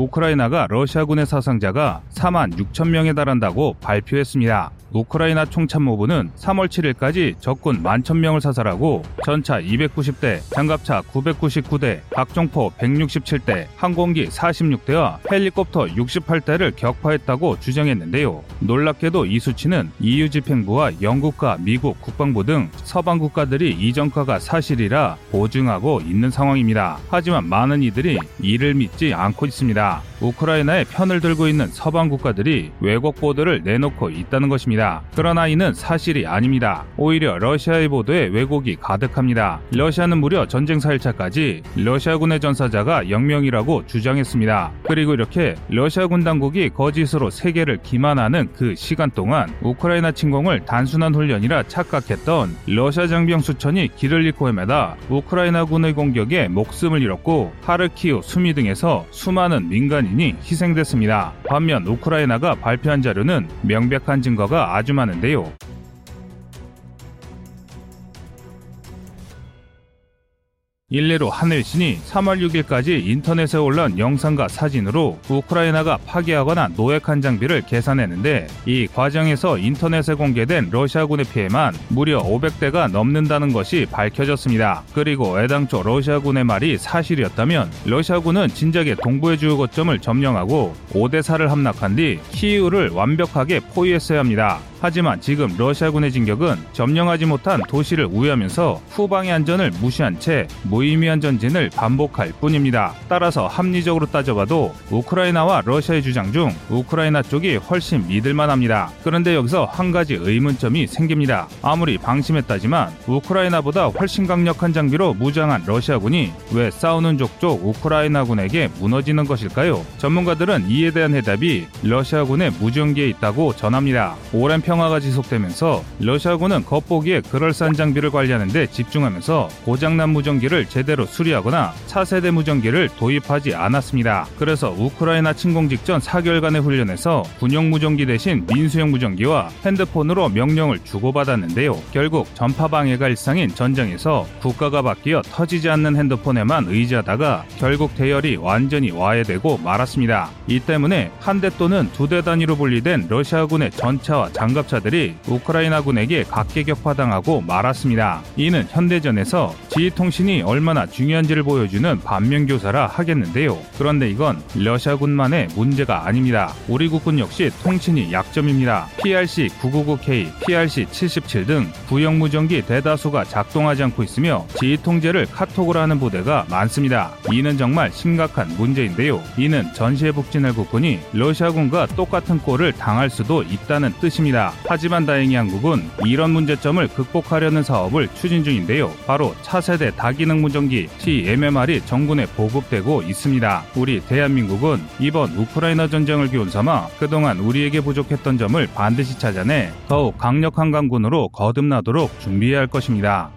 우크라이나가 러시아군의 사상자가 4만 6천 명에 달한다고 발표했습니다. 우크라이나 총참모부는 3월 7일까지 적군 11,000명을 사살하고 전차 290대, 장갑차 999대, 박종포 167대, 항공기 46대와 헬리콥터 68대를 격파했다고 주장했는데요. 놀랍게도 이 수치는 EU 집행부와 영국과 미국 국방부 등 서방 국가들이 이 전과가 사실이라 보증하고 있는 상황입니다. 하지만 많은 이들이 이를 믿지 않고 있습니다. 있습니다. 우크라이나의 편을 들고 있는 서방 국가들이 왜곡 보도를 내놓고 있다는 것입니다. 그러나 이는 사실이 아닙니다. 오히려 러시아의 보도에 왜곡이 가득합니다. 러시아는 무려 전쟁 4일차까지 러시아군의 전사자가 0명이라고 주장했습니다. 그리고 이렇게 러시아군 당국이 거짓으로 세계를 기만하는 그 시간 동안 우크라이나 침공을 단순한 훈련이라 착각했던 러시아 장병 수천이 길을 잃고 헤매다 우크라이나군의 공격에 목숨을 잃었고 하르키우, 수미 등에서 수많은 민간인 이 희생됐습니다. 반면 우크라이나가 발표한 자료는 명백한 증거가 아주 많은데요. 일례로 하늘신이 3월 6일까지 인터넷에 올라온 영상과 사진으로 우크라이나가 파괴하거나 노획한 장비를 계산했는데 이 과정에서 인터넷에 공개된 러시아군의 피해만 무려 500대가 넘는다는 것이 밝혀졌습니다. 그리고 애당초 러시아군의 말이 사실이었다면 러시아군은 진작에 동부의 주요 거점을 점령하고 5대4를 함락한 뒤 키이우를 완벽하게 포위했어야 합니다. 하지만 지금 러시아군의 진격은 점령하지 못한 도시를 우회하면서 후방의 안전을 무시한 채 무의미한 전진을 반복할 뿐입니다. 따라서 합리적으로 따져봐도 우크라이나와 러시아의 주장 중 우크라이나 쪽이 훨씬 믿을만 합니다. 그런데 여기서 한 가지 의문점이 생깁니다. 아무리 방심했다지만 우크라이나보다 훨씬 강력한 장비로 무장한 러시아군이 왜 싸우는 족족 우크라이나군에게 무너지는 것일까요? 전문가들은 이에 대한 해답이 러시아군의 무전기에 있다고 전합니다. 오랜 평화가 지속되면서 러시아군은 겉보기에 그럴싸한 장비를 관리하는 데 집중하면서 고장난 무전기를 제대로 수리하거나 차세대 무전기를 도입하지 않았습니다. 그래서 우크라이나 침공 직전 4개월간의 훈련에서 군용 무전기 대신 민수용 무전기와 핸드폰으로 명령을 주고받았는데요. 결국 전파 방해가 일상인 전장에서 국가가 바뀌어 터지지 않는 핸드폰에만 의지하다가 결국 대열이 완전히 와해되고 말았습니다. 이 때문에 한 대 또는 두 대 단위로 분리된 러시아군의 전차와 장갑 차들이 우크라이나군에게 각계격파당하고 말았습니다. 이는 현대전에서 지휘통신이 얼마나 중요한지를 보여주는 반면교사라 하겠는데요. 그런데 이건 러시아군만의 문제가 아닙니다. 우리 국군 역시 통신이 약점입니다. PRC-999K, PRC-77 등 구형 무전기 대다수가 작동하지 않고 있으며 지휘 통제를 카톡으로 하는 부대가 많습니다. 이는 정말 심각한 문제인데요. 이는 전시에 북진할 국군이 러시아군과 똑같은 꼴을 당할 수도 있다는 뜻입니다. 하지만 다행히 한국은 이런 문제점을 극복하려는 사업을 추진 중인데요. 바로 차세대 다기능 무전기 TMMR이 정군에 보급되고 있습니다. 우리 대한민국은 이번 우크라이나 전쟁을 기원 삼아 그동안 우리에게 부족했던 점을 반드시 찾아내 더욱 강력한 강군으로 거듭나도록 준비해야 할 것입니다.